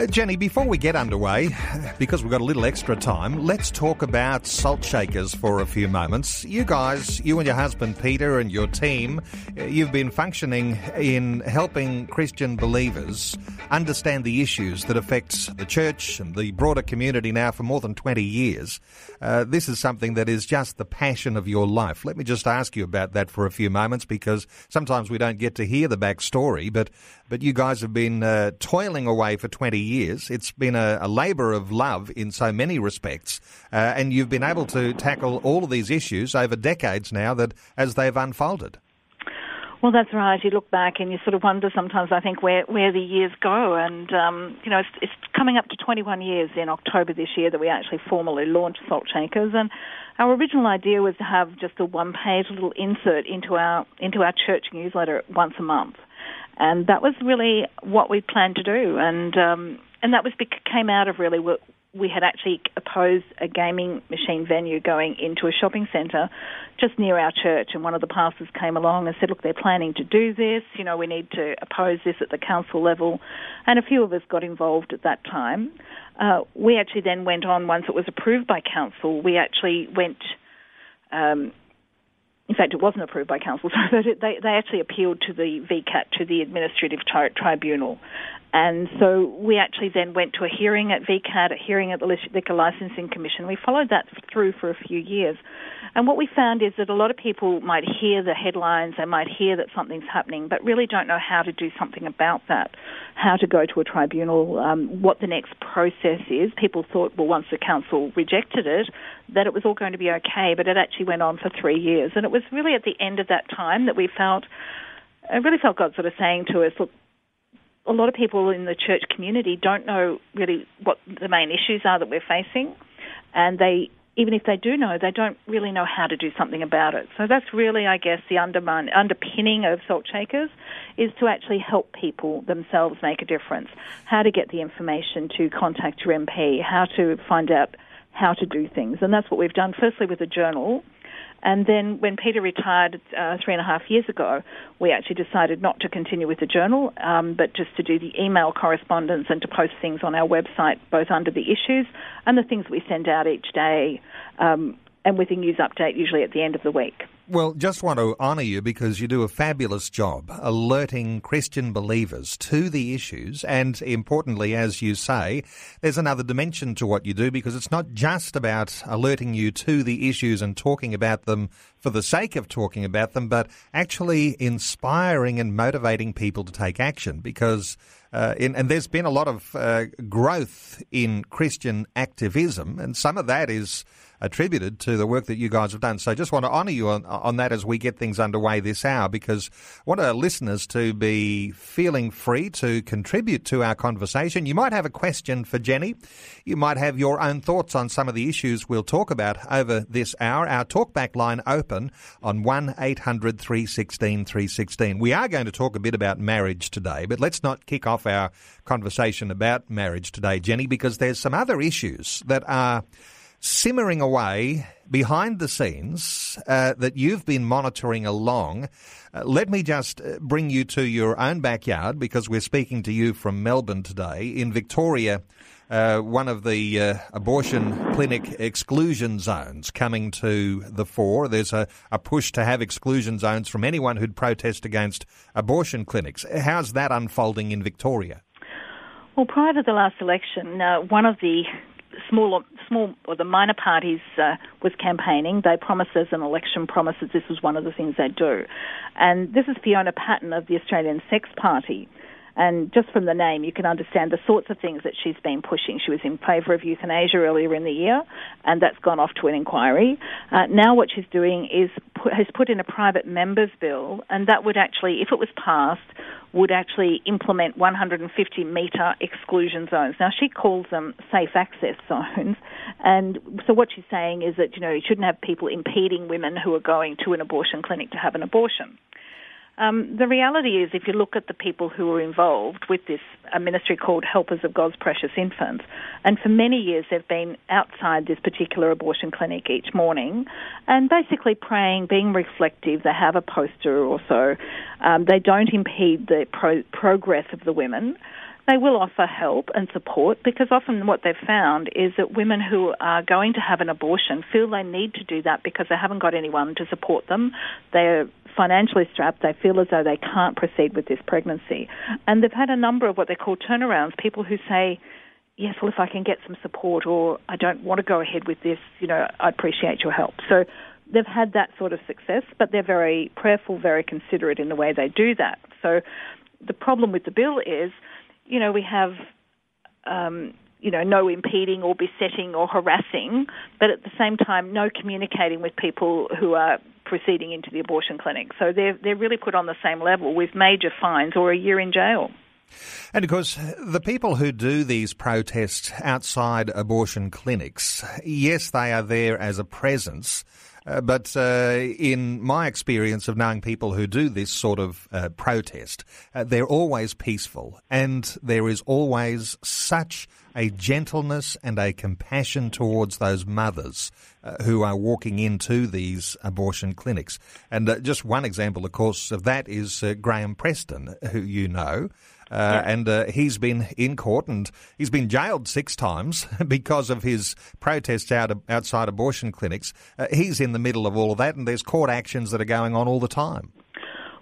Uh, Jenny, before we get underway, because we've got a little extra time, let's talk about salt shakers for a few moments. You guys, you and your husband Peter and your team, uh, you've been functioning in helping Christian believers understand the issues that affect the church and the broader community now for more than 20 years. Uh, this is something that is just the passion of your life. Let me just ask you about that for a few moments because sometimes we don't get to hear the backstory, but, but you guys have been uh, toiling away for 20 years. It's been a, a labour of love in so many respects, uh, and you've been able to tackle all of these issues over decades now that as they've unfolded. Well, that's right. You look back and you sort of wonder sometimes. I think where where the years go, and um, you know, it's, it's coming up to 21 years in October this year that we actually formally launched Salt Shakers, and our original idea was to have just a one-page little insert into our into our church newsletter once a month, and that was really what we planned to do, and um, and that was came out of really we had actually opposed a gaming machine venue going into a shopping centre just near our church. And one of the pastors came along and said, Look, they're planning to do this. You know, we need to oppose this at the council level. And a few of us got involved at that time. Uh, we actually then went on, once it was approved by council, we actually went. Um, in fact, it wasn't approved by council, so they, they actually appealed to the VCAT, to the Administrative tri- Tribunal. And so we actually then went to a hearing at VCAT, a hearing at the Liquor Licensing Commission. We followed that through for a few years. And what we found is that a lot of people might hear the headlines, they might hear that something's happening, but really don't know how to do something about that, how to go to a tribunal, um, what the next process is. People thought, well, once the council rejected it, that it was all going to be okay, but it actually went on for three years. And it was really at the end of that time that we felt I really felt God sort of saying to us, look, a lot of people in the church community don't know really what the main issues are that we're facing, and they even if they do know, they don't really know how to do something about it. So that's really, I guess, the underpinning of Salt Shakers is to actually help people themselves make a difference. How to get the information to contact your MP, how to find out how to do things, and that's what we've done. Firstly, with a journal and then when Peter retired uh, three and a half years ago, we actually decided not to continue with the journal, um, but just to do the email correspondence and to post things on our website, both under the issues and the things we send out each day, um, and with a news update usually at the end of the week. Well, just want to honour you because you do a fabulous job alerting Christian believers to the issues. And importantly, as you say, there's another dimension to what you do because it's not just about alerting you to the issues and talking about them for the sake of talking about them, but actually inspiring and motivating people to take action because uh, in, and there's been a lot of uh, growth in Christian activism, and some of that is attributed to the work that you guys have done. So I just want to honour you on, on that as we get things underway this hour because I want our listeners to be feeling free to contribute to our conversation. You might have a question for Jenny. You might have your own thoughts on some of the issues we'll talk about over this hour. Our talkback line open on 1 800 316 316. We are going to talk a bit about marriage today, but let's not kick off our conversation about marriage today, Jenny, because there's some other issues that are simmering away behind the scenes uh, that you've been monitoring along. Uh, let me just uh, bring you to your own backyard because we're speaking to you from Melbourne today. In Victoria, uh, one of the uh, abortion clinic exclusion zones coming to the fore. There's a, a, push to have exclusion zones from anyone who'd protest against abortion clinics. How's that unfolding in Victoria? Well, prior to the last election, uh, one of the small, small or the minor parties uh, was campaigning. They promised as an election promises this was one of the things they do, and this is Fiona Patten of the Australian Sex Party. And just from the name, you can understand the sorts of things that she's been pushing. She was in favour of euthanasia earlier in the year, and that's gone off to an inquiry. Uh, now, what she's doing is put, has put in a private members bill, and that would actually, if it was passed, would actually implement 150 metre exclusion zones. Now, she calls them safe access zones. And so, what she's saying is that, you know, you shouldn't have people impeding women who are going to an abortion clinic to have an abortion. Um, the reality is, if you look at the people who are involved with this a ministry called Helpers of God's Precious Infants, and for many years they've been outside this particular abortion clinic each morning and basically praying, being reflective. They have a poster or so. Um, they don't impede the pro- progress of the women they will offer help and support because often what they've found is that women who are going to have an abortion feel they need to do that because they haven't got anyone to support them. They're financially strapped. They feel as though they can't proceed with this pregnancy. And they've had a number of what they call turnarounds, people who say, yes, well, if I can get some support or I don't want to go ahead with this, you know, I appreciate your help. So they've had that sort of success, but they're very prayerful, very considerate in the way they do that. So the problem with the bill is you know, we have, um, you know, no impeding or besetting or harassing, but at the same time, no communicating with people who are proceeding into the abortion clinic. So they're they're really put on the same level with major fines or a year in jail. And of course, the people who do these protests outside abortion clinics, yes, they are there as a presence. Uh, but uh, in my experience of knowing people who do this sort of uh, protest, uh, they're always peaceful, and there is always such a gentleness and a compassion towards those mothers uh, who are walking into these abortion clinics. And uh, just one example, of course, of that is Graham Preston, who you know. Uh, and uh, he's been in court and he's been jailed six times because of his protests out outside abortion clinics. Uh, he's in the middle of all of that, and there's court actions that are going on all the time.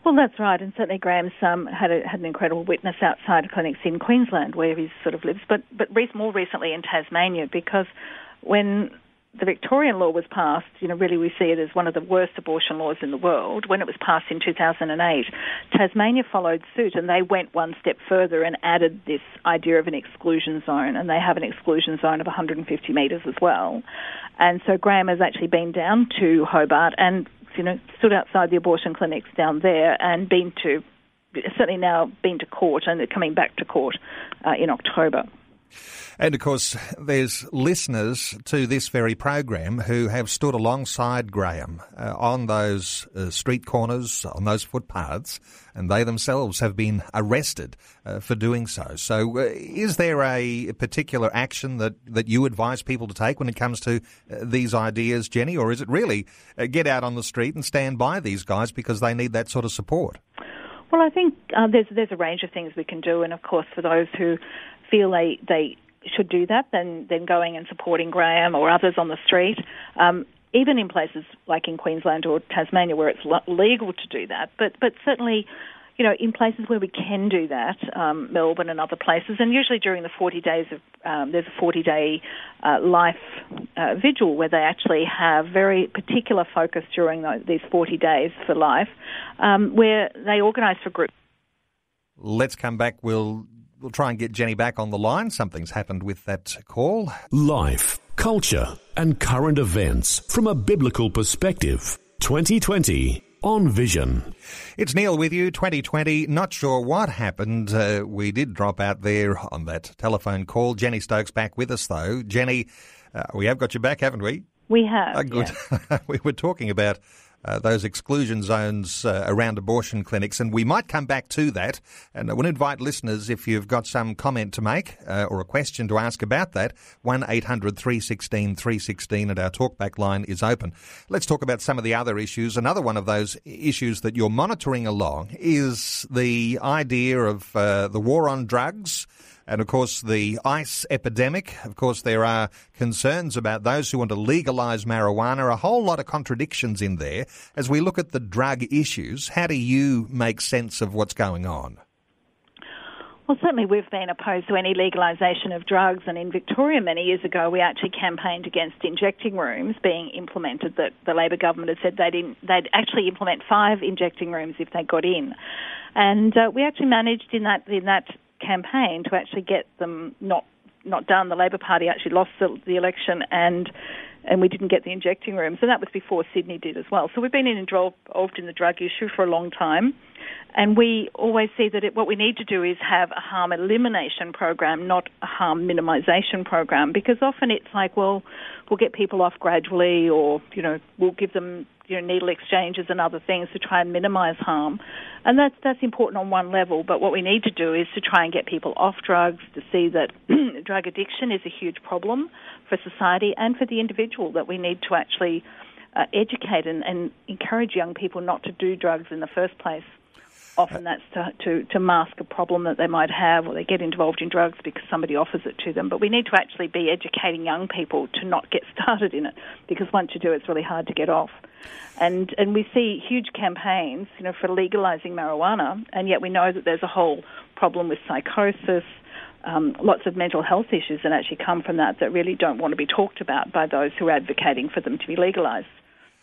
Well, that's right, and certainly Graham's um, had, a, had an incredible witness outside clinics in Queensland where he sort of lives, but but more recently in Tasmania because when the Victorian law was passed, you know, really we see it as one of the worst abortion laws in the world. When it was passed in 2008, Tasmania followed suit and they went one step further and added this idea of an exclusion zone. And they have an exclusion zone of 150 metres as well. And so Graham has actually been down to Hobart and, you know, stood outside the abortion clinics down there and been to, certainly now been to court and coming back to court uh, in October. And of course, there's listeners to this very program who have stood alongside Graham uh, on those uh, street corners, on those footpaths, and they themselves have been arrested uh, for doing so. So, uh, is there a particular action that, that you advise people to take when it comes to uh, these ideas, Jenny, or is it really uh, get out on the street and stand by these guys because they need that sort of support? Well, I think uh, there's there's a range of things we can do, and of course, for those who feel they they should do that than than going and supporting Graham or others on the street. Um, even in places like in Queensland or Tasmania where it's legal to do that, but but certainly, you know, in places where we can do that, um, Melbourne and other places, and usually during the 40 days of um, there's a 40 day uh, life uh, vigil where they actually have very particular focus during those, these 40 days for life, um, where they organise for groups. Let's come back. We'll We'll try and get Jenny back on the line. Something's happened with that call. Life, culture, and current events from a biblical perspective. 2020 on Vision. It's Neil with you, 2020. Not sure what happened. Uh, we did drop out there on that telephone call. Jenny Stokes back with us, though. Jenny, uh, we have got you back, haven't we? We have. Uh, good. we were talking about uh, those exclusion zones uh, around abortion clinics, and we might come back to that. And I want to invite listeners, if you've got some comment to make uh, or a question to ask about that, 1 800 316 316 and our talkback line is open. Let's talk about some of the other issues. Another one of those issues that you're monitoring along is the idea of uh, the war on drugs and of course, the ice epidemic. Of course, there are concerns about those who want to legalise marijuana. A whole lot of contradictions in there. As we look at the drug issues, how do you make sense of what's going on? Well, certainly we've been opposed to any legalisation of drugs, and in Victoria many years ago we actually campaigned against injecting rooms being implemented. That the Labor government had said they'd in, they'd actually implement five injecting rooms if they got in. And uh, we actually managed in that in that campaign to actually get them not not done. The Labor Party actually lost the, the election, and and we didn't get the injecting rooms, and that was before Sydney did as well. So we've been involved in the drug issue for a long time. And we always see that it, what we need to do is have a harm elimination program, not a harm minimisation program, because often it's like, well, we'll get people off gradually, or you know, we'll give them you know needle exchanges and other things to try and minimise harm, and that's that's important on one level. But what we need to do is to try and get people off drugs, to see that drug addiction is a huge problem for society and for the individual. That we need to actually uh, educate and, and encourage young people not to do drugs in the first place often that's to, to, to mask a problem that they might have or they get involved in drugs because somebody offers it to them. But we need to actually be educating young people to not get started in it because once you do, it's really hard to get off. And, and we see huge campaigns, you know, for legalizing marijuana, and yet we know that there's a whole problem with psychosis, um, lots of mental health issues that actually come from that that really don't want to be talked about by those who are advocating for them to be legalized.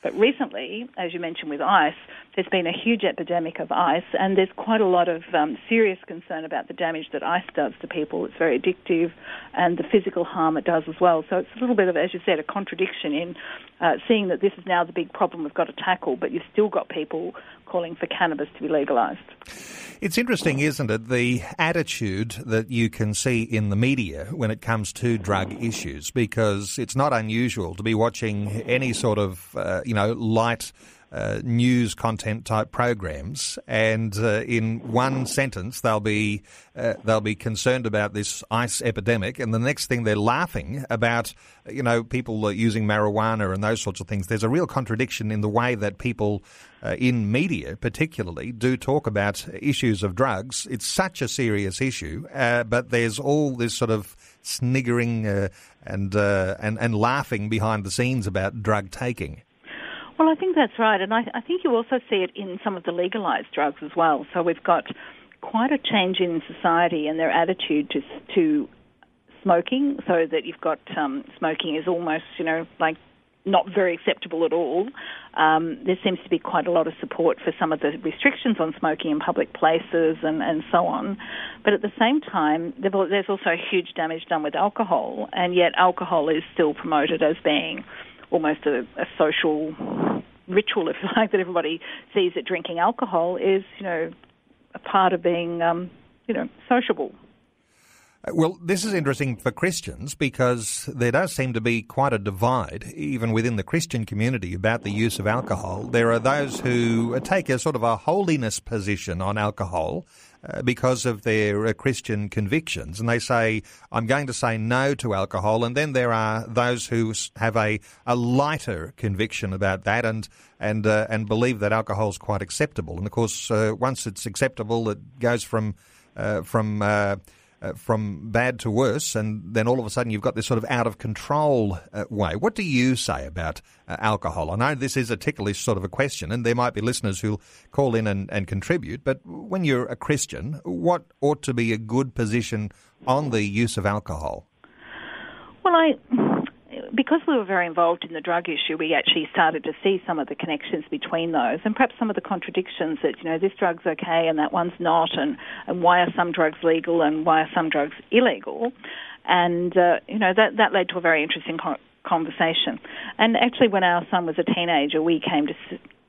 But recently, as you mentioned with ice, there's been a huge epidemic of ice, and there's quite a lot of um, serious concern about the damage that ice does to people. It's very addictive, and the physical harm it does as well. So it's a little bit of, as you said, a contradiction in uh, seeing that this is now the big problem we've got to tackle, but you've still got people calling for cannabis to be legalised. It's interesting, isn't it, the attitude that you can see in the media when it comes to drug issues, because it's not unusual to be watching any sort of, uh, you know, light uh, news content type programs, and uh, in one sentence they'll be uh, they'll be concerned about this ice epidemic, and the next thing they're laughing about you know people using marijuana and those sorts of things. There's a real contradiction in the way that people uh, in media, particularly, do talk about issues of drugs. It's such a serious issue, uh, but there's all this sort of sniggering uh, and and and laughing behind the scenes about drug taking. Well, I think that's right, and I, I think you also see it in some of the legalized drugs as well. So we've got quite a change in society and their attitude to to smoking, so that you've got um, smoking is almost you know like not very acceptable at all. Um, there seems to be quite a lot of support for some of the restrictions on smoking in public places and, and so on. But at the same time, there's also huge damage done with alcohol, and yet alcohol is still promoted as being almost a, a social ritual, if you like, that everybody sees that drinking alcohol is, you know, a part of being, um, you know, sociable. Well, this is interesting for Christians because there does seem to be quite a divide, even within the Christian community, about the use of alcohol. There are those who take a sort of a holiness position on alcohol uh, because of their uh, Christian convictions, and they say, I'm going to say no to alcohol. And then there are those who have a, a lighter conviction about that and, and, uh, and believe that alcohol is quite acceptable. And of course, uh, once it's acceptable, it goes from, from, uh, from bad to worse, and then all of a sudden you've got this sort of out of control uh, way. What do you say about uh, alcohol? I know this is a ticklish sort of a question, and there might be listeners who'll call in and, and contribute, but when you're a Christian, what ought to be a good position on the use of alcohol? Well, I because we were very involved in the drug issue, we actually started to see some of the connections between those and perhaps some of the contradictions that, you know, this drug's okay and that one's not, and, and why are some drugs legal and why are some drugs illegal. And, uh, you know, that, that led to a very interesting conversation. And actually, when our son was a teenager, we came to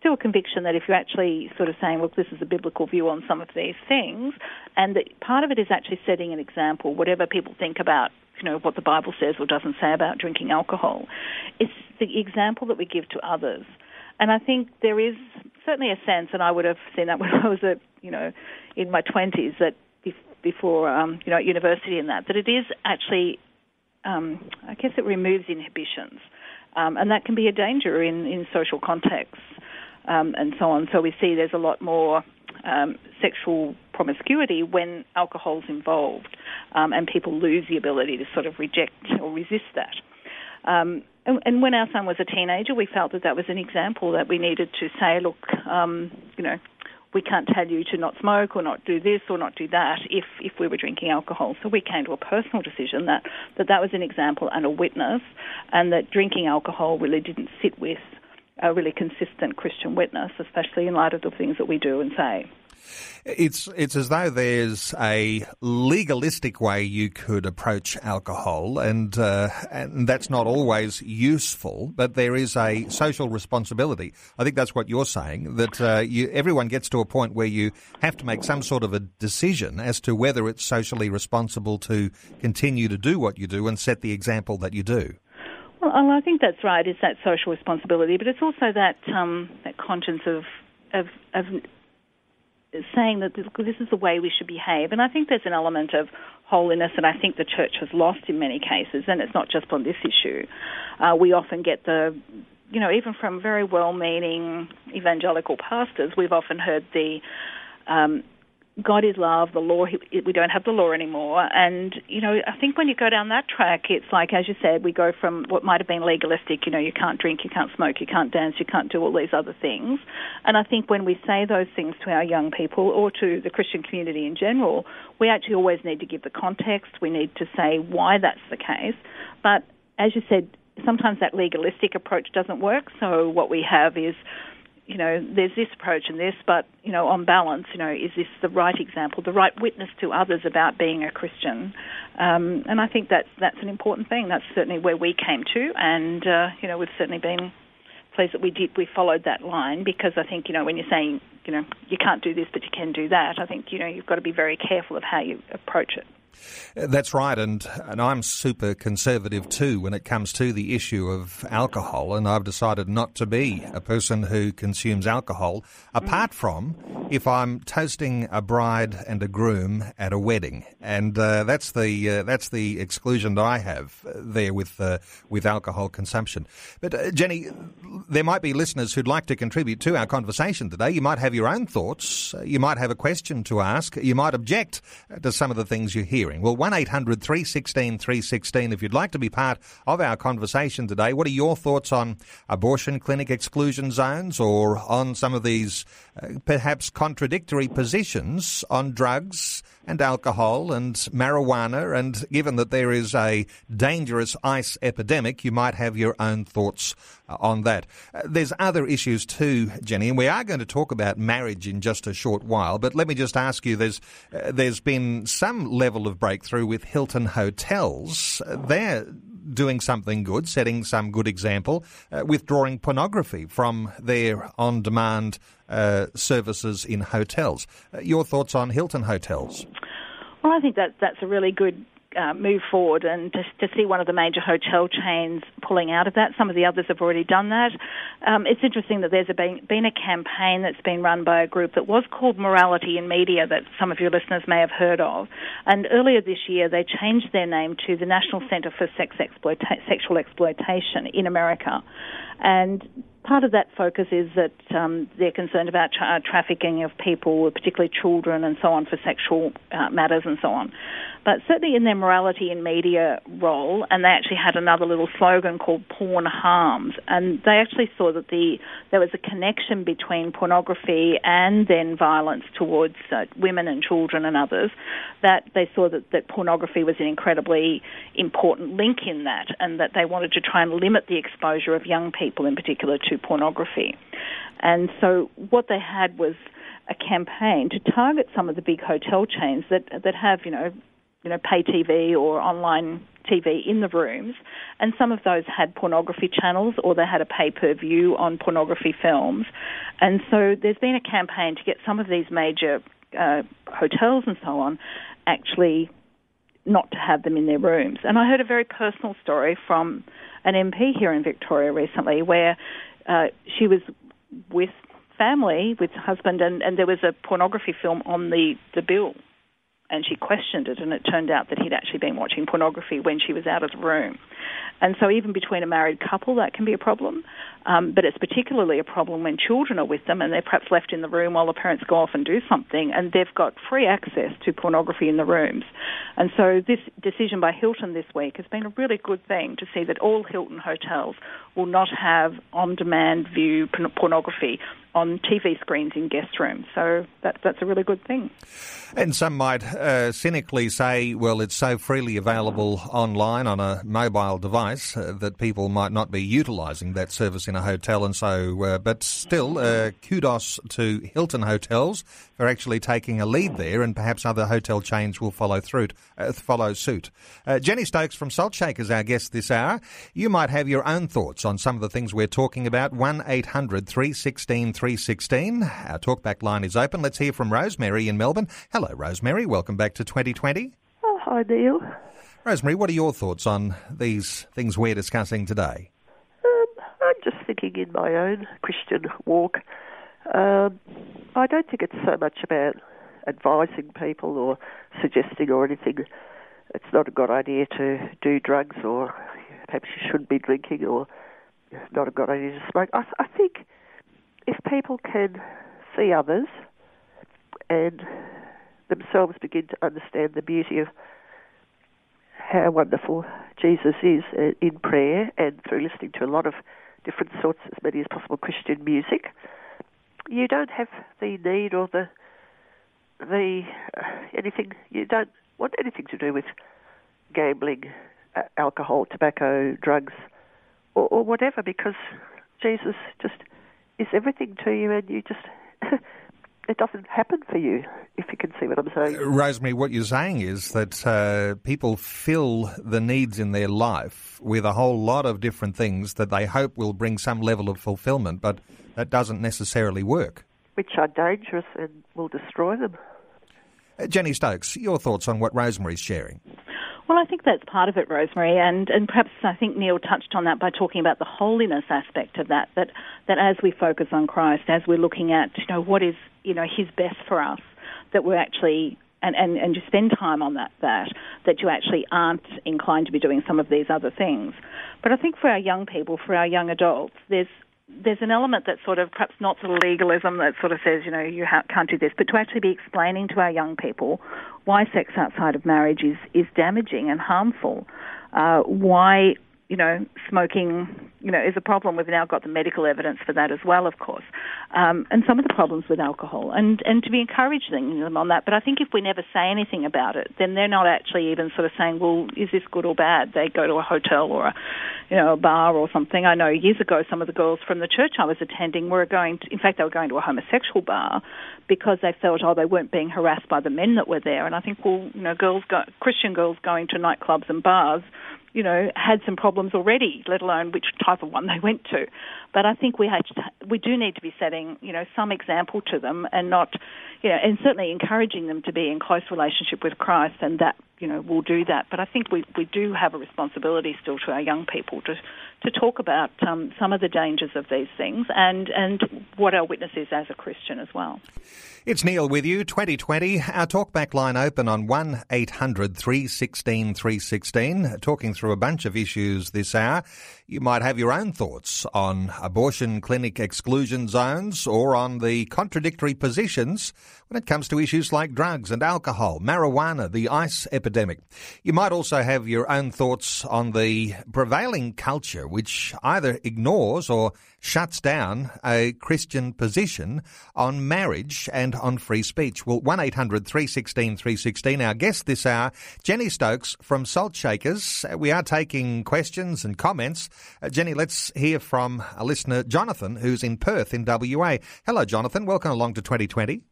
to a conviction that if you're actually sort of saying, look, this is a biblical view on some of these things, and that part of it is actually setting an example, whatever people think about you know what the Bible says or doesn't say about drinking alcohol. It's the example that we give to others, and I think there is certainly a sense, and I would have seen that when I was at you know in my twenties that before um, you know at university and that that it is actually um, I guess it removes inhibitions, um, and that can be a danger in in social contexts um, and so on. So we see there's a lot more um, sexual promiscuity when alcohol's involved, um, and people lose the ability to sort of reject or resist that. Um, and, and, when our son was a teenager, we felt that that was an example that we needed to say, look, um, you know, we can't tell you to not smoke or not do this or not do that if, if we were drinking alcohol. So we came to a personal decision that, that that was an example and a witness, and that drinking alcohol really didn't sit with a really consistent Christian witness, especially in light of the things that we do and say. It's it's as though there's a legalistic way you could approach alcohol, and uh, and that's not always useful. But there is a social responsibility. I think that's what you're saying. That uh, you, everyone gets to a point where you have to make some sort of a decision as to whether it's socially responsible to continue to do what you do and set the example that you do. Well, I think that's right. It's that social responsibility, but it's also that um, that conscience of of, of saying that this is the way we should behave. And I think there's an element of holiness that I think the church has lost in many cases, and it's not just on this issue. Uh, we often get the you know, even from very well meaning evangelical pastors, we've often heard the um, God is love, the law, we don't have the law anymore. And, you know, I think when you go down that track, it's like, as you said, we go from what might have been legalistic, you know, you can't drink, you can't smoke, you can't dance, you can't do all these other things. And I think when we say those things to our young people or to the Christian community in general, we actually always need to give the context, we need to say why that's the case. But as you said, sometimes that legalistic approach doesn't work. So what we have is you know, there's this approach and this, but, you know, on balance, you know, is this the right example, the right witness to others about being a Christian? Um, and I think that's, that's an important thing. That's certainly where we came to, and, uh, you know, we've certainly been pleased that we did, we followed that line because I think, you know, when you're saying, you know, you can't do this, but you can do that, I think, you know, you've got to be very careful of how you approach it. That's right, and and I'm super conservative too when it comes to the issue of alcohol, and I've decided not to be a person who consumes alcohol, apart from if I'm toasting a bride and a groom at a wedding, and uh, that's the uh, that's the exclusion that I have there with uh, with alcohol consumption. But uh, Jenny, there might be listeners who'd like to contribute to our conversation today. You might have your own thoughts, you might have a question to ask, you might object to some of the things you hear hearing? Well, 1 800 316 316 if you'd like to be part of our conversation today. What are your thoughts on abortion clinic exclusion zones or on some of these uh, perhaps contradictory positions on drugs and alcohol and marijuana? And given that there is a dangerous ice epidemic, you might have your own thoughts uh, on that. Uh, there's other issues too, Jenny, and we are going to talk about marriage in just a short while. But let me just ask you: there's uh, there's been some level of breakthrough with Hilton Hotels. They're doing something good, setting some good example, uh, withdrawing pornography from their on demand uh, services in hotels. Uh, your thoughts on Hilton Hotels? Well, I think that that's a really good uh, move forward and to, to, see one of the major hotel chains pulling out of that. Some of the others have already done that. Um, it's interesting that there's a, been, been a campaign that's been run by a group that was called Morality in Media that some of your listeners may have heard of. And earlier this year, they changed their name to the National Center for Sex Exploita- Sexual Exploitation in America. And part of that focus is that um, they're concerned about tra- trafficking of people, particularly children, and so on, for sexual uh, matters and so on but certainly in their morality and media role, and they actually had another little slogan called "Porn Harms," and they actually saw that the there was a connection between pornography and then violence towards uh, women and children and others. That they saw that that pornography was an incredibly important link in that, and that they wanted to try and limit the exposure of young people, in particular, to pornography. And so what they had was a campaign to target some of the big hotel chains that that have you know you know, pay TV or online TV in the rooms, and some of those had pornography channels or they had a pay per view on pornography films. And so there's been a campaign to get some of these major uh, hotels and so on actually not to have them in their rooms. And I heard a very personal story from an MP here in Victoria recently where uh, she was with family, with husband, and, and there was a pornography film on the, the bill and she questioned it, and it turned out that he'd actually been watching pornography when she was out of the room. And so, even between a married couple, that can be a problem. Um, but it's particularly a problem when children are with them and they're perhaps left in the room while the parents go off and do something, and they've got free access to pornography in the rooms. And so, this decision by Hilton this week has been a really good thing to see that all Hilton hotels will not have on demand view pornography on TV screens in guest rooms. So that, that's a really good thing. And some might uh, cynically say, well, it's so freely available online on a mobile device uh, that people might not be utilising that service in a hotel. And so, uh, but still, uh, kudos to Hilton Hotels for actually taking a lead there, and perhaps other hotel chains will follow through, uh, follow suit. Uh, Jenny Stokes from Salt Shakers, our guest this hour. You might have your own thoughts on some of the things we're talking about. 1 800 316 316. Our talkback line is open. Let's hear from Rosemary in Melbourne. Hello, Rosemary. Welcome back to 2020. Oh, hi, Neil. Rosemary, what are your thoughts on these things we're discussing today? Um, I'm just thinking in my own Christian walk. Um, I don't think it's so much about advising people or suggesting or anything. It's not a good idea to do drugs or perhaps you shouldn't be drinking or not a good idea to smoke. I, I think if people can see others and themselves begin to understand the beauty of how wonderful Jesus is uh, in prayer and through listening to a lot of different sorts, as many as possible, Christian music, you don't have the need or the the uh, anything. You don't want anything to do with gambling, uh, alcohol, tobacco, drugs, or, or whatever, because Jesus just is everything to you, and you just it doesn't happen for you, if you can see what I'm saying. Rosemary, what you're saying is that uh, people fill the needs in their life with a whole lot of different things that they hope will bring some level of fulfillment, but that doesn't necessarily work. Which are dangerous and will destroy them. Uh, Jenny Stokes, your thoughts on what Rosemary's sharing? Well, I think that's part of it, Rosemary, and, and perhaps I think Neil touched on that by talking about the holiness aspect of that. That that as we focus on Christ, as we're looking at you know what is you know His best for us, that we're actually and, and, and you spend time on that, that, that you actually aren't inclined to be doing some of these other things. But I think for our young people, for our young adults, there's there's an element that's sort of perhaps not the legalism that sort of says, you know, you ha- can't do this, but to actually be explaining to our young people why sex outside of marriage is, is damaging and harmful, uh, why you know, smoking, you know, is a problem. We've now got the medical evidence for that as well, of course, um, and some of the problems with alcohol, and and to be encouraging them on that. But I think if we never say anything about it, then they're not actually even sort of saying, well, is this good or bad? They go to a hotel or a, you know, a bar or something. I know years ago, some of the girls from the church I was attending were going. To, in fact, they were going to a homosexual bar because they felt, oh, they weren't being harassed by the men that were there. And I think, well, you know, girls, go, Christian girls going to nightclubs and bars you know, had some problems already, let alone which type of one they went to. But I think we had to, we do need to be setting, you know, some example to them and not, you know, and certainly encouraging them to be in close relationship with Christ, and that, you know, will do that. But I think we we do have a responsibility still to our young people to to talk about um, some of the dangers of these things and and what our witness is as a Christian as well. It's Neil with you, 2020. Our talkback line open on 1 800 316 316, talking through a bunch of issues this hour. You might have your own thoughts on abortion clinic exclusion zones or on the contradictory positions when it comes to issues like drugs and alcohol, marijuana, the ice epidemic. You might also have your own thoughts on the prevailing culture which either ignores or shuts down a Christian position on marriage and on free speech. Well, 1 800 316 316. Our guest this hour, Jenny Stokes from Salt Shakers. We are taking questions and comments. Uh, Jenny, let's hear from a listener, Jonathan, who's in Perth in WA. Hello, Jonathan. Welcome along to 2020.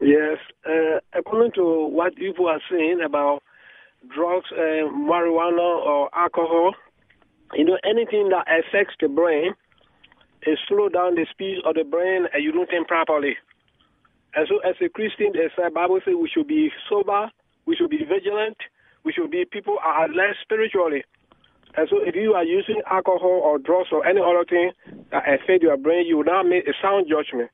Yes. Uh, according to what people are saying about drugs, uh, marijuana, or alcohol, you know, anything that affects the brain it slow down the speed of the brain and you don't think properly. And so as a Christian, as the Bible says, we should be sober, we should be vigilant, we should be people are less spiritually. And so if you are using alcohol or drugs or any other thing that affect your brain, you will not make a sound judgment.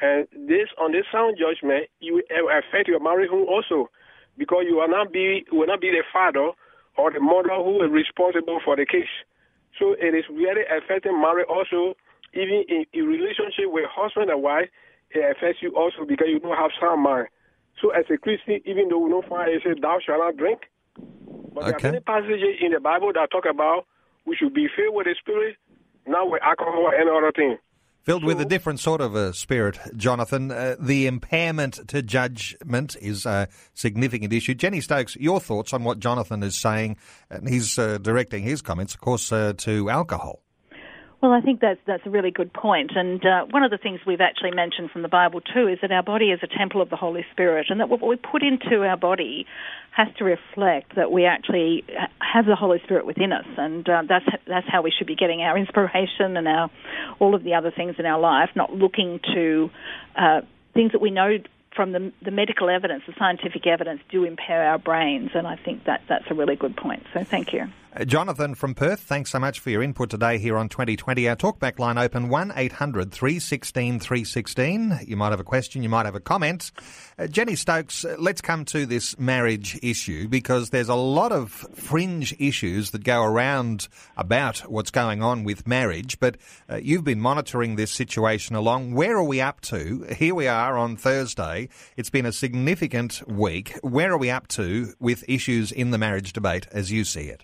And this on this sound judgment, you affect your marriage also, because you will not be will not be the father or the mother who is responsible for the case. So it is really affecting marriage also even in, in relationship with husband and wife, it affects you also because you don't have sound mind. So as a Christian, even though we don't find it says thou shalt not drink, but okay. there are many passages in the Bible that talk about we should be filled with the Spirit, not with alcohol and other things. Filled with a different sort of a spirit, Jonathan. Uh, the impairment to judgment is a significant issue. Jenny Stokes, your thoughts on what Jonathan is saying, and he's uh, directing his comments, of course, uh, to alcohol. Well, I think that's that's a really good point. And uh, one of the things we've actually mentioned from the Bible too is that our body is a temple of the Holy Spirit, and that what we put into our body has to reflect that we actually have the Holy Spirit within us, and uh, that's that's how we should be getting our inspiration and our all of the other things in our life, not looking to uh, things that we know from the, the medical evidence, the scientific evidence, do impair our brains, and I think that that's a really good point. So thank you. Uh, Jonathan from Perth, thanks so much for your input today here on 2020. Our talkback line open 1 800 316 316. You might have a question, you might have a comment. Uh, Jenny Stokes, uh, let's come to this marriage issue because there's a lot of fringe issues that go around about what's going on with marriage, but uh, you've been monitoring this situation along. Where are we up to? Here we are on Thursday. It's been a significant week. Where are we up to with issues in the marriage debate as you see it?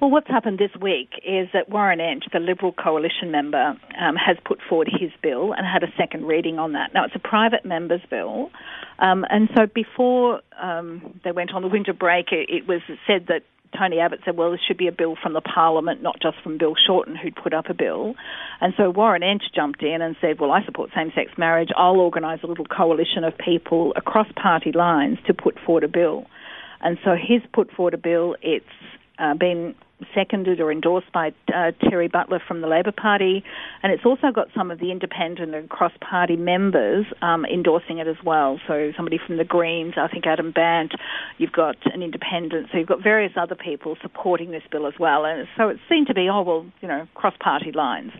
Well, what's happened this week is that Warren Entsch, the Liberal coalition member, um, has put forward his bill and had a second reading on that. Now, it's a private member's bill, um, and so before um, they went on the winter break, it, it, was said that Tony Abbott said, well, this should be a bill from the Parliament, not just from Bill Shorten, who'd put up a bill. And so Warren Entsch jumped in and said, well, I support same-sex marriage. I'll organise a little coalition of people across party lines to put forward a bill. And so he's put forward a bill. It's uh, been seconded or endorsed by uh, Terri Butler from the Labor Party, and it's also got some of the independent and cross-party members um, endorsing it as well. So somebody from the Greens, I think Adam Bandt, you've got an independent, so you've got various other people supporting this bill as well. And so it seemed to be, oh well, you know, cross-party lines.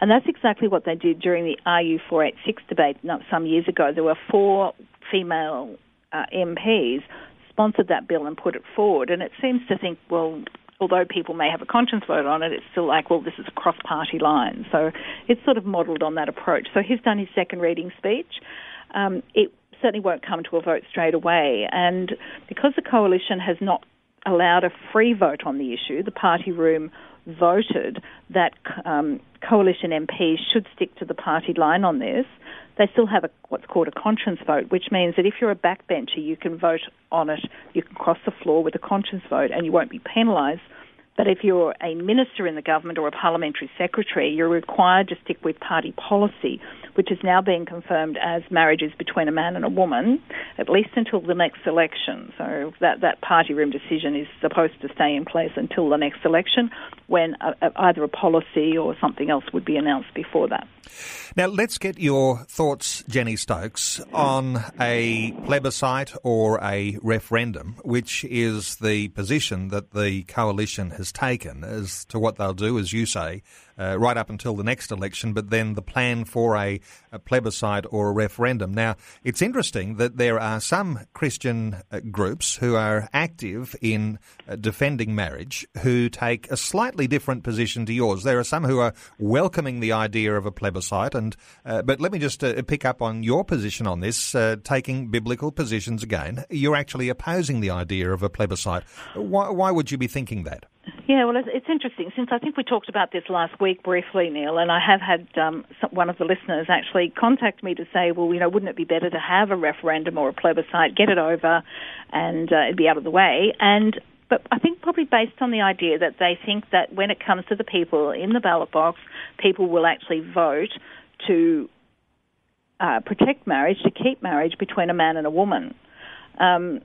And that's exactly what they did during the RU486 debate some years ago. There were four female uh, MPs sponsored that bill and put it forward. And it seems to think, well, although people may have a conscience vote on it, it's still like, well, this is a cross party line. So it's sort of modelled on that approach. So he's done his second reading speech. Um, it certainly won't come to a vote straight away. And because the coalition has not allowed a free vote on the issue, the party room voted that um, coalition MPs should stick to the party line on this they still have a, what's called a conscience vote, which means that if you're a backbencher, you can vote on it, you can cross the floor with a conscience vote, and you won't be penalised. But if you're a minister in the government or a parliamentary secretary, you're required to stick with party policy, which is now being confirmed as marriages between a man and a woman, at least until the next election. So that, that party room decision is supposed to stay in place until the next election, when a, a, either a policy or something else would be announced before that. Now, let's get your thoughts, Jenny Stokes, on a plebiscite or a referendum, which is the position that the coalition has taken as to what they'll do, as you say, uh, right up until the next election, but then the plan for a, a, plebiscite or a referendum. Now, it's interesting that there are some Christian uh, groups who are active in uh, defending marriage who take a slightly different position to yours. There are some who are welcoming the idea of a plebiscite, and uh, but let me just uh, pick up on your position on this, uh, taking biblical positions again. You're actually opposing the idea of a plebiscite. Why, why would you be thinking that? Yeah, well, it's, interesting since I think we talked about this last week briefly, Neil, and I have had um, one of the listeners actually contact me to say, well, you know, wouldn't it be better to have a referendum or a plebiscite, get it over, and uh, it'd be out of the way? And but I think probably based on the idea that they think that when it comes to the people in the ballot box, people will actually vote to uh, protect marriage, to keep marriage between a man and a woman. Um,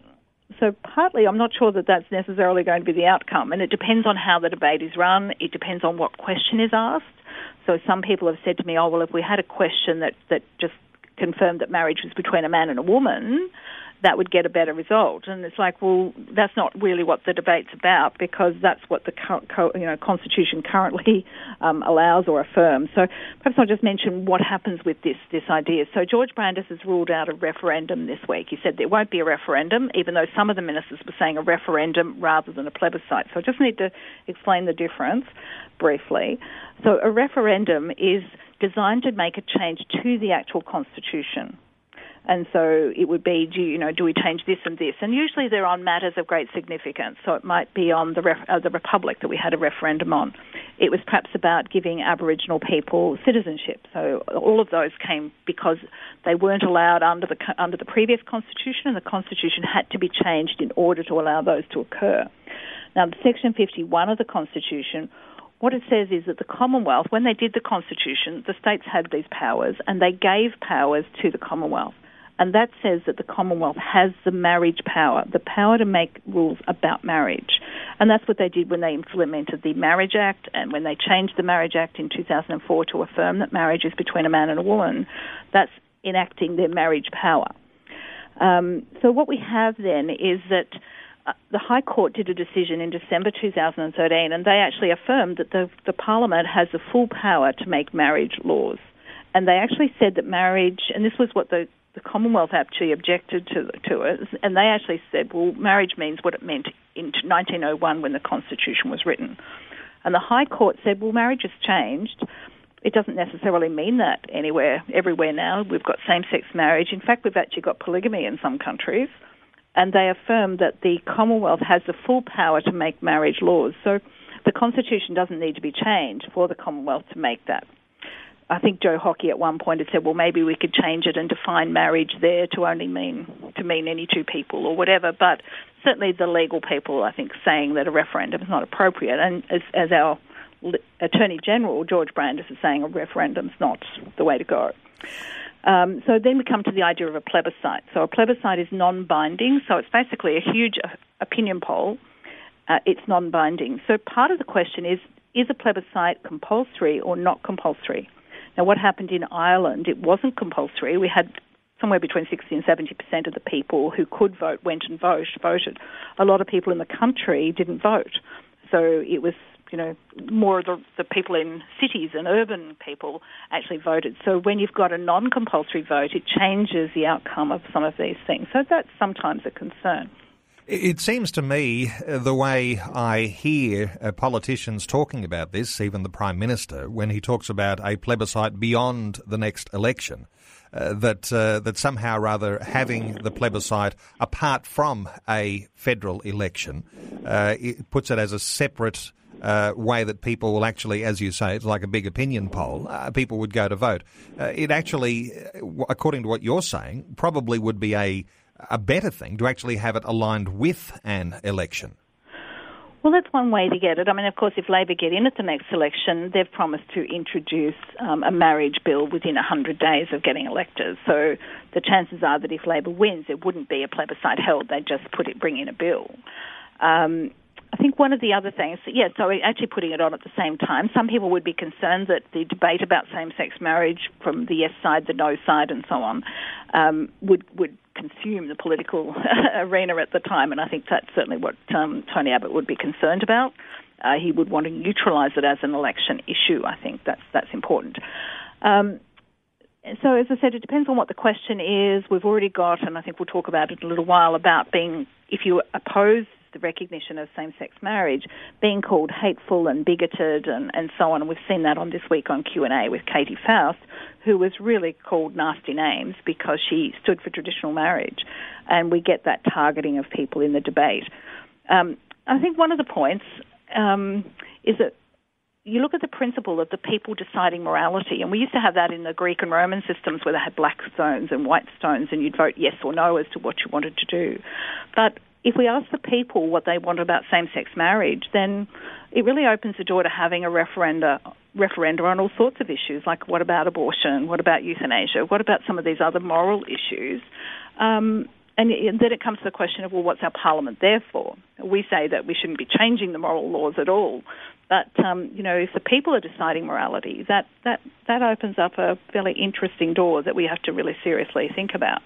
so partly I'm not sure that that's necessarily going to be the outcome, and it depends on how the debate is run. It depends on what question is asked. So some people have said to me, "Oh, well, if we had a question that that just confirmed that marriage was between a man and a woman, that would get a better result. And it's like, well, that's not really what the debate's about because that's what the you know Constitution currently um, allows or affirms. So perhaps I'll just mention what happens with this this idea. So George Brandis has ruled out a referendum this week. He said there won't be a referendum, even though some of the ministers were saying a referendum rather than a plebiscite. So I just need to explain the difference briefly. So a referendum is designed to make a change to the actual constitution. And so it would be, do you know, do we change this and this? And usually they're on matters of great significance. So it might be on the ref, uh, the republic that we had a referendum on. It was perhaps about giving Aboriginal people citizenship. So all of those came because they weren't allowed under the under the previous constitution, and the constitution had to be changed in order to allow those to occur. Now, Section 51 of the constitution what it says is that the Commonwealth, when they did the Constitution, the states had these powers and they gave powers to the Commonwealth. And that says that the Commonwealth has the marriage power, the power to make rules about marriage. And that's what they did when they implemented the Marriage Act and when they changed the Marriage Act in 2004 to affirm that marriage is between a man and a woman. That's enacting their marriage power. Um, so what we have then is that uh, the High Court did a decision in December 2013, and they actually affirmed that the, the Parliament has the full power to make marriage laws. And they actually said that marriage, and this was what the, the Commonwealth actually objected to, to it, and they actually said, well, marriage means what it meant in 1901 when the Constitution was written. And the High Court said, well, marriage has changed. It doesn't necessarily mean that anywhere, everywhere now. We've got same sex marriage. In fact, we've actually got polygamy in some countries and they affirmed that the Commonwealth has the full power to make marriage laws. So the Constitution doesn't need to be changed for the Commonwealth to make that. I think Joe Hockey at one point had said, well, maybe we could change it and define marriage there to only mean to mean any two people or whatever. But certainly the legal people, I think, saying that a referendum is not appropriate, and as, as our Attorney General George Brandis is saying, a referendum's not the way to go. Um, so then we come to the idea of a plebiscite. So a plebiscite is non-binding, so it's basically a huge uh, opinion poll. Uh, it's non-binding. So part of the question is, is a plebiscite compulsory or not compulsory? Now what happened in Ireland, it wasn't compulsory. We had somewhere between 60 and 70 percent of the people who could vote went and vote, voted. A lot of people in the country didn't vote. So it was you know, more of the, the people in cities and urban people actually voted. So when you've got a non-compulsory vote, it changes the outcome of some of these things. So that's sometimes a concern. It seems to me uh, the way I hear uh, politicians talking about this, even the Prime Minister, when he talks about a plebiscite beyond the next election, uh, that uh, that somehow rather having the plebiscite apart from a federal election uh, it puts it as a separate uh, way that people will actually, as you say, it's like a big opinion poll, uh, people would go to vote. Uh, it actually, uh, according to what you're saying, probably would be a, a better thing to actually have it aligned with an election. Well, that's one way to get it. I mean, of course, if Labor get in at the next election, they've promised to introduce um, a marriage bill within 100 days of getting elected. So the chances are that if Labor wins, it wouldn't be a plebiscite held. They'd just put it, bring in a bill. Um, I think one of the other things, yeah, so actually putting it on at the same time, some people would be concerned that the debate about same-sex marriage from the yes side, the no side, and so on, um, would would consume the political arena at the time, and I think that's certainly what um, Tony Abbott would be concerned about. Uh, he would want to neutralise it as an election issue. I think that's that's important. Um, so, as I said, it depends on what the question is. We've already got, and I think we'll talk about it in a little while, about being, if you oppose the recognition of same-sex marriage being called hateful and bigoted and, and so on. We've seen that on this week on Q&A with Katy Faust, who was really called nasty names because she stood for traditional marriage. And we get that targeting of people in the debate. Um, I think one of the points um, is that you look at the principle of the people deciding morality, and we used to have that in the Greek and Roman systems where they had black stones and white stones, and you'd vote yes or no as to what you wanted to do. But if we ask the people what they want about same-sex marriage, then it really opens the door to having a referenda referenda on all sorts of issues, like what about abortion, what about euthanasia, what about some of these other moral issues. Um, and then it comes to the question of, well, what's our parliament there for? We say that we shouldn't be changing the moral laws at all, but um, you know, if the people are deciding morality, that, that that opens up a fairly interesting door that we have to really seriously think about.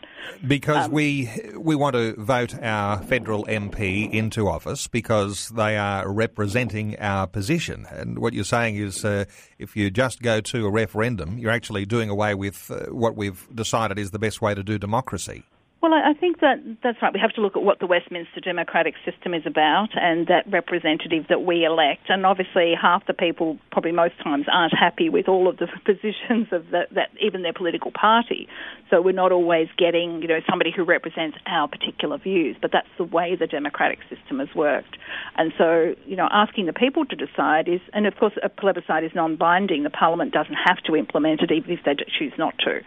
Because um, we we want to vote our federal MP into office because they are representing our position. And what you're saying is, uh, if you just go to a referendum, you're actually doing away with uh, what we've decided is the best way to do democracy. Well, I think that that's right. We have to look at what the Westminster democratic system is about and that representative that we elect. And obviously, half the people, probably most times, aren't happy with all of the positions of the, that, even their political party. So we're not always getting, you know, somebody who represents our particular views. But that's the way the democratic system has worked. And so, you know, asking the people to decide is, and of course, a plebiscite is non-binding. The Parliament doesn't have to implement it, even if they choose not to,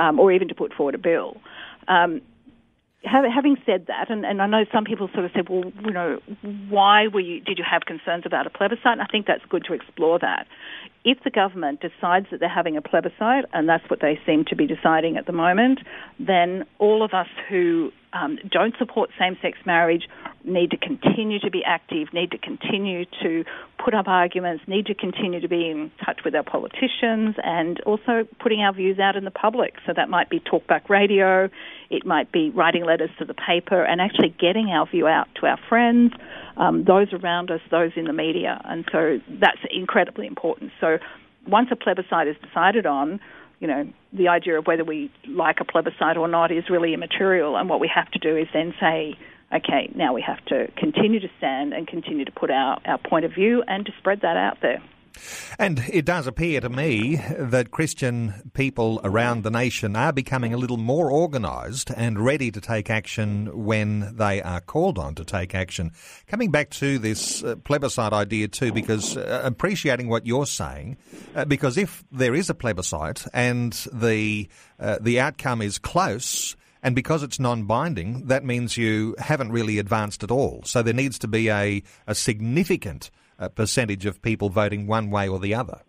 um, or even to put forward a bill. Um, having said that, and, and, I know some people sort of said, well, you know, why were you, did you have concerns about a plebiscite? And I think that's good to explore that. If the government decides that they're having a plebiscite, and that's what they seem to be deciding at the moment, then all of us who um, don't support same sex marriage need to continue to be active, need to continue to put up arguments, need to continue to be in touch with our politicians, and also putting our views out in the public. So that might be talkback radio, it might be writing letters to the paper, and actually getting our view out to our friends, um, those around us, those in the media. And so that's incredibly important. So once a plebiscite is decided on, you know, the idea of whether we like a plebiscite or not is really immaterial. And what we have to do is then say, okay, now we have to continue to stand and continue to put our, our point of view and to spread that out there. And it does appear to me that Christian people around the nation are becoming a little more organised and ready to take action when they are called on to take action. Coming back to this uh, plebiscite idea too, because uh, appreciating what you're saying, uh, because if there is a plebiscite and the uh, the outcome is close, and because it's non-binding, that means you haven't really advanced at all. So there needs to be a, a significant uh, percentage of people voting one way or the other.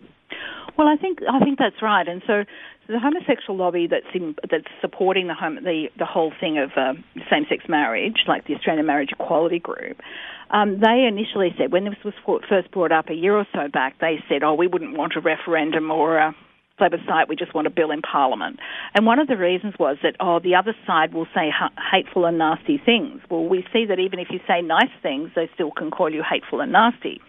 Well, I think I think that's right, and so, the homosexual lobby that's in, that's supporting the home, the the whole thing of uh, same-sex marriage, like the Australian Marriage Equality Group, um, they initially said when this was first brought up a year or so back, they said, "Oh, we wouldn't want a referendum or a plebiscite, we just want a bill in Parliament. And one of the reasons was that, oh, the other side will say ha- hateful and nasty things. Well, we see that even if you say nice things, they still can call you hateful and nasty.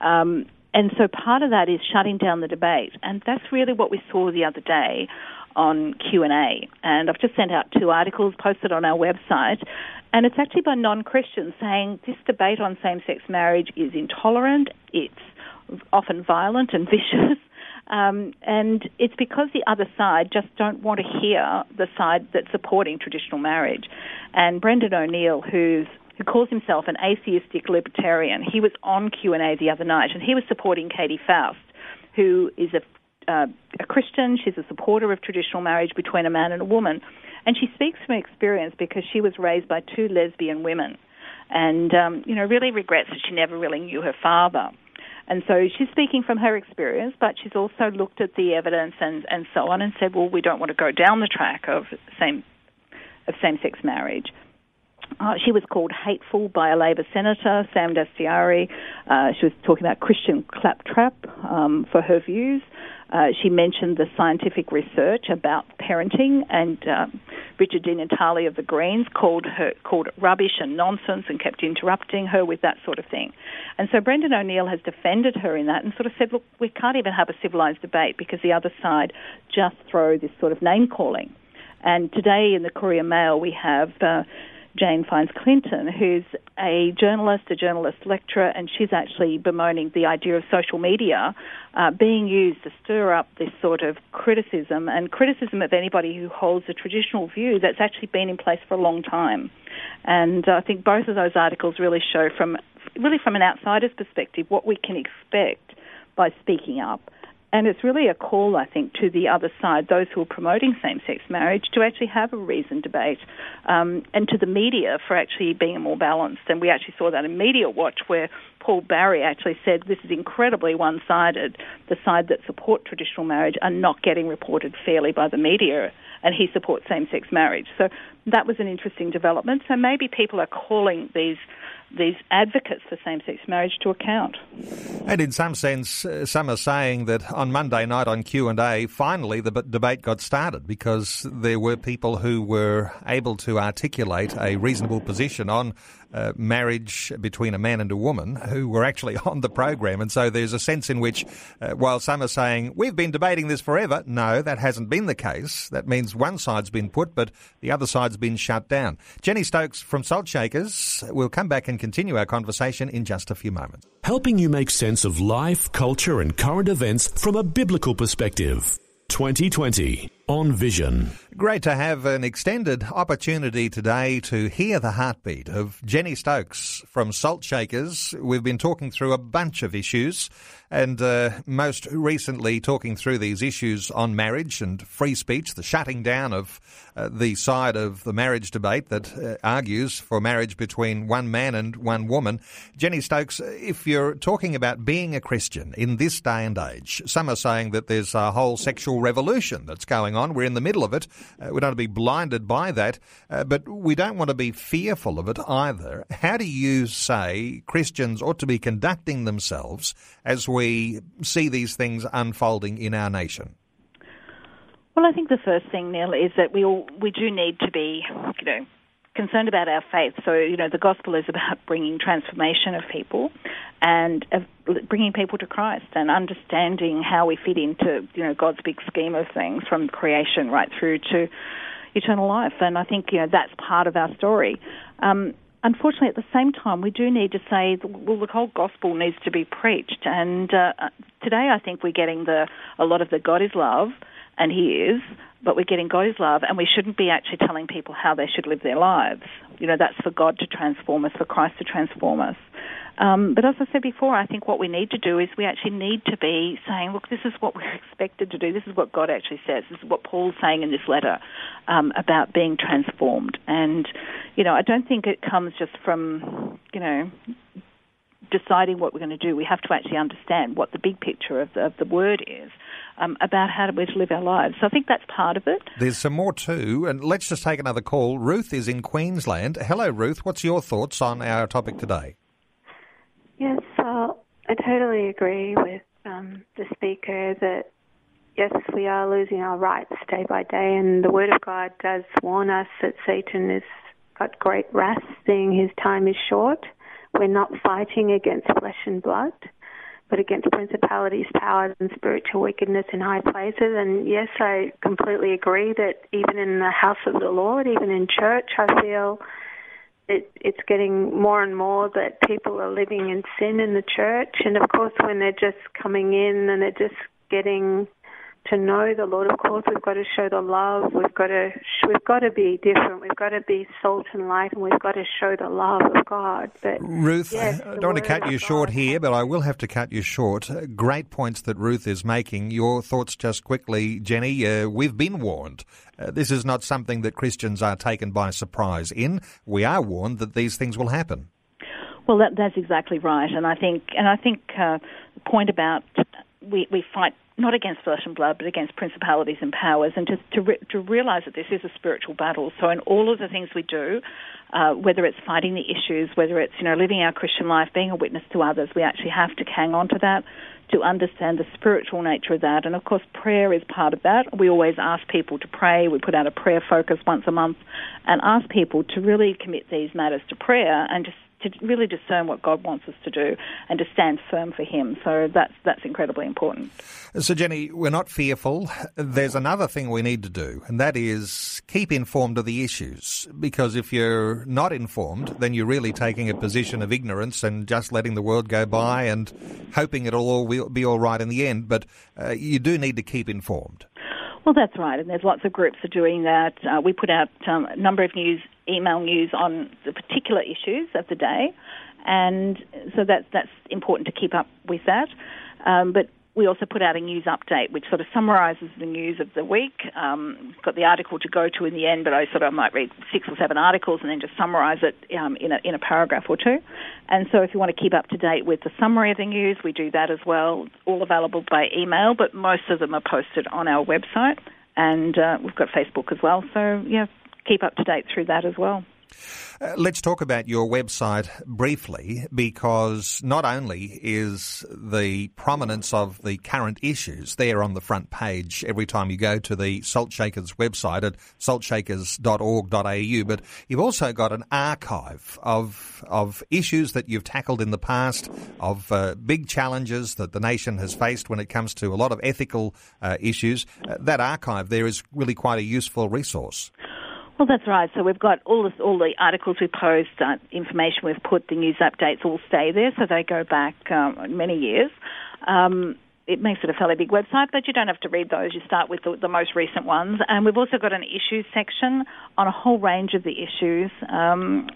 Um, and so part of that is shutting down the debate, and that's really what we saw the other day on Q&A. And I've just sent out two articles posted on our website, and it's actually by non-Christians saying this debate on same-sex marriage is intolerant, it's often violent and vicious, um, and it's because the other side just don't want to hear the side that's supporting traditional marriage. And Brendan O'Neill, who's who calls himself an atheistic libertarian, he was on Q and A the other night, and he was supporting Katy Faust, who is a, uh, a Christian. She's a supporter of traditional marriage between a man and a woman, and she speaks from experience because she was raised by two lesbian women, and um, you know really regrets that she never really knew her father. And so she's speaking from her experience, but she's also looked at the evidence and, and so on and said, well, we don't want to go down the track of same of same-sex marriage. Uh, she was called hateful by a Labor senator, Sam Dastyari. Uh, she was talking about Christian claptrap um, for her views. Uh, she mentioned the scientific research about parenting, and um, Richard Di Natale of the Greens called her called it rubbish and nonsense, and kept interrupting her with that sort of thing. And so Brendan O'Neill has defended her in that, and sort of said, look, we can't even have a civilised debate because the other side just throw this sort of name calling. And today in the Courier Mail we have. Uh, Jane Fynes Clinton, who's a journalist, a journalist lecturer, and she's actually bemoaning the idea of social media uh, being used to stir up this sort of criticism and criticism of anybody who holds a traditional view that's actually been in place for a long time. And I think both of those articles really show from really from an outsider's perspective what we can expect by speaking up and it's really a call, I think, to the other side, those who are promoting same sex marriage, to actually have a reasoned debate, um, and to the media for actually being more balanced. And we actually saw that in Media Watch, where Paul Barry actually said this is incredibly one sided. The side that support traditional marriage are not getting reported fairly by the media, and he supports same sex marriage. So that was an interesting development. So maybe people are calling these these advocates for same-sex marriage to account. And in some sense, uh, some are saying that on Monday night on Q and A, finally the debate got started because there were people who were able to articulate a reasonable position on uh, marriage between a man and a woman who were actually on the program. And so there's a sense in which, uh, while some are saying, we've been debating this forever, no, that hasn't been the case. That means one side's been put, but the other side's been shut down. Jenny Stokes from Salt Shakers will come back and continue our conversation in just a few moments. Helping you make sense of life, culture, and current events from a biblical perspective. 2020 on Vision. Great to have an extended opportunity today to hear the heartbeat of Jenny Stokes from Salt Shakers. We've been talking through a bunch of issues and uh, most recently talking through these issues on marriage and free speech, the shutting down of uh, the side of the marriage debate that uh, argues for marriage between one man and one woman. Jenny Stokes, if you're talking about being a Christian in this day and age, some are saying that there's a whole sexual revolution that's going on. We're in the middle of it. Uh, we don't want to be blinded by that, uh, but we don't want to be fearful of it either. How do you say Christians ought to be conducting themselves as we see these things unfolding in our nation? Well, I think the first thing, Neil, is that we all we do need to be, you know, concerned about our faith. So, you know, the gospel is about bringing transformation of people and of bringing people to Christ and understanding how we fit into, you know, God's big scheme of things from creation right through to eternal life. And I think, you know, that's part of our story. Um, unfortunately, at the same time, we do need to say, well, the whole gospel needs to be preached. And uh, today, I think we're getting the a lot of the God is love, and He is, but we're getting God is love, and we shouldn't be actually telling people how they should live their lives. You know, that's for God to transform us, for Christ to transform us. Um, but as I said before, I think what we need to do is we actually need to be saying, look, this is what we're expected to do. This is what God actually says. This is what Paul's saying in this letter um, about being transformed. And, you know, I don't think it comes just from, you know, deciding what we're going to do. We have to actually understand what the big picture of the, of the word is. Um, about how we're to live our lives. So I think that's part of it. There's some more too, and let's just take another call. Ruth is in Queensland. Hello, Ruth. What's your thoughts on our topic today? Yes, uh, I totally agree with um, the speaker that yes, we are losing our rights day by day, and the Word of God does warn us that Satan has got great wrath, seeing his time is short. We're not fighting against flesh and blood, but against principalities, powers, and spiritual wickedness in high places. And yes, I completely agree that even in the house of the Lord, even in church, I feel it, it's getting more and more that people are living in sin in the church. And of course, when they're just coming in and they're just getting to know the Lord, of course, we've got to show the love. We've got to we've got to be different. We've got to be salt and light, and we've got to show the love of God. But Ruth, yes, I don't want to cut you short here, but I will have to cut you short. Uh, great points that Ruth is making. Your thoughts, just quickly, Jenny. Uh, we've been warned. Uh, this is not something that Christians are taken by surprise in. We are warned that these things will happen. Well, that, that's exactly right, and I think, and I think uh, the point about we, we fight not against flesh and blood, but against principalities and powers, and to to, re- to realize that this is a spiritual battle. So, in all of the things we do, uh, whether it's fighting the issues, whether it's you know living our Christian life, being a witness to others, we actually have to hang on to that to understand the spiritual nature of that. And of course, prayer is part of that. We always ask people to pray. We put out a prayer focus once a month, and ask people to really commit these matters to prayer and just to really discern what God wants us to do and to stand firm for Him. So that's that's incredibly important. So Jenny, we're not fearful. There's another thing we need to do, and that is keep informed of the issues. Because if you're not informed, then you're really taking a position of ignorance and just letting the world go by and hoping it'll all be all right in the end. But uh, you do need to keep informed. Well, that's right, and there's lots of groups that are doing that. Uh, we put out um, a number of news, email news on the particular issues of the day, and so that's that's important to keep up with that. Um, but we also put out a news update which sort of summarises the news of the week. Um, got the article to go to in the end, but I sort of might read six or seven articles and then just summarise it um, in, a, in a paragraph or two. And so if you want to keep up to date with the summary of the news, we do that as well. All available by email, but most of them are posted on our website. And uh, we've got Facebook as well. So, yeah, keep up to date through that as well. Uh, let's talk about your website briefly because not only is the prominence of the current issues there on the front page every time you go to the Salt Shakers website at saltshakers.org.au, but you've also got an archive of, of issues that you've tackled in the past, of uh, big challenges that the nation has faced when it comes to a lot of ethical uh, issues. Uh, that archive there is really quite a useful resource. Well, that's right. So we've got all this, all the articles we post, uh, information we've put, the news updates all stay there, so they go back um, many years. Um, it makes it a fairly big website, but you don't have to read those. You start with the, the most recent ones, and we've also got an issues section on a whole range of the issues. Um,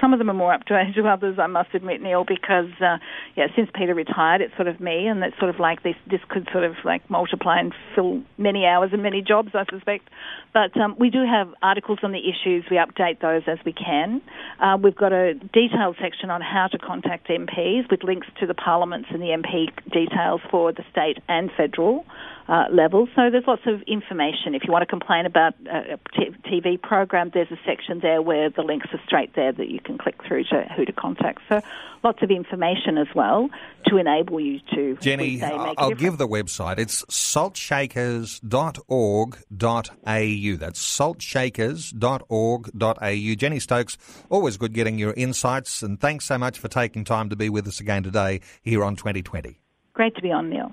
some of them are more up to age than others, I must admit, Neil, because uh, yeah, since Peter retired, it's sort of me, and it's sort of like this. This could sort of like multiply and fill many hours and many jobs, I suspect. But um, we do have articles on the issues. We update those as we can. Uh, we've got a detailed section on how to contact MPs with links to the parliaments and the MP details for the state and federal uh, level. So there's lots of information. If you want to complain about a TV program, there's a section there where the links are straight there that you can click through to who to contact. So lots of information as well to enable you to. Jenny, I'll give the website. It's saltshakers.org.au. That's saltshakers.org.au. Jenny Stokes, always good getting your insights, and thanks so much for taking time to be with us again today here on 2020. Great to be on, Neil.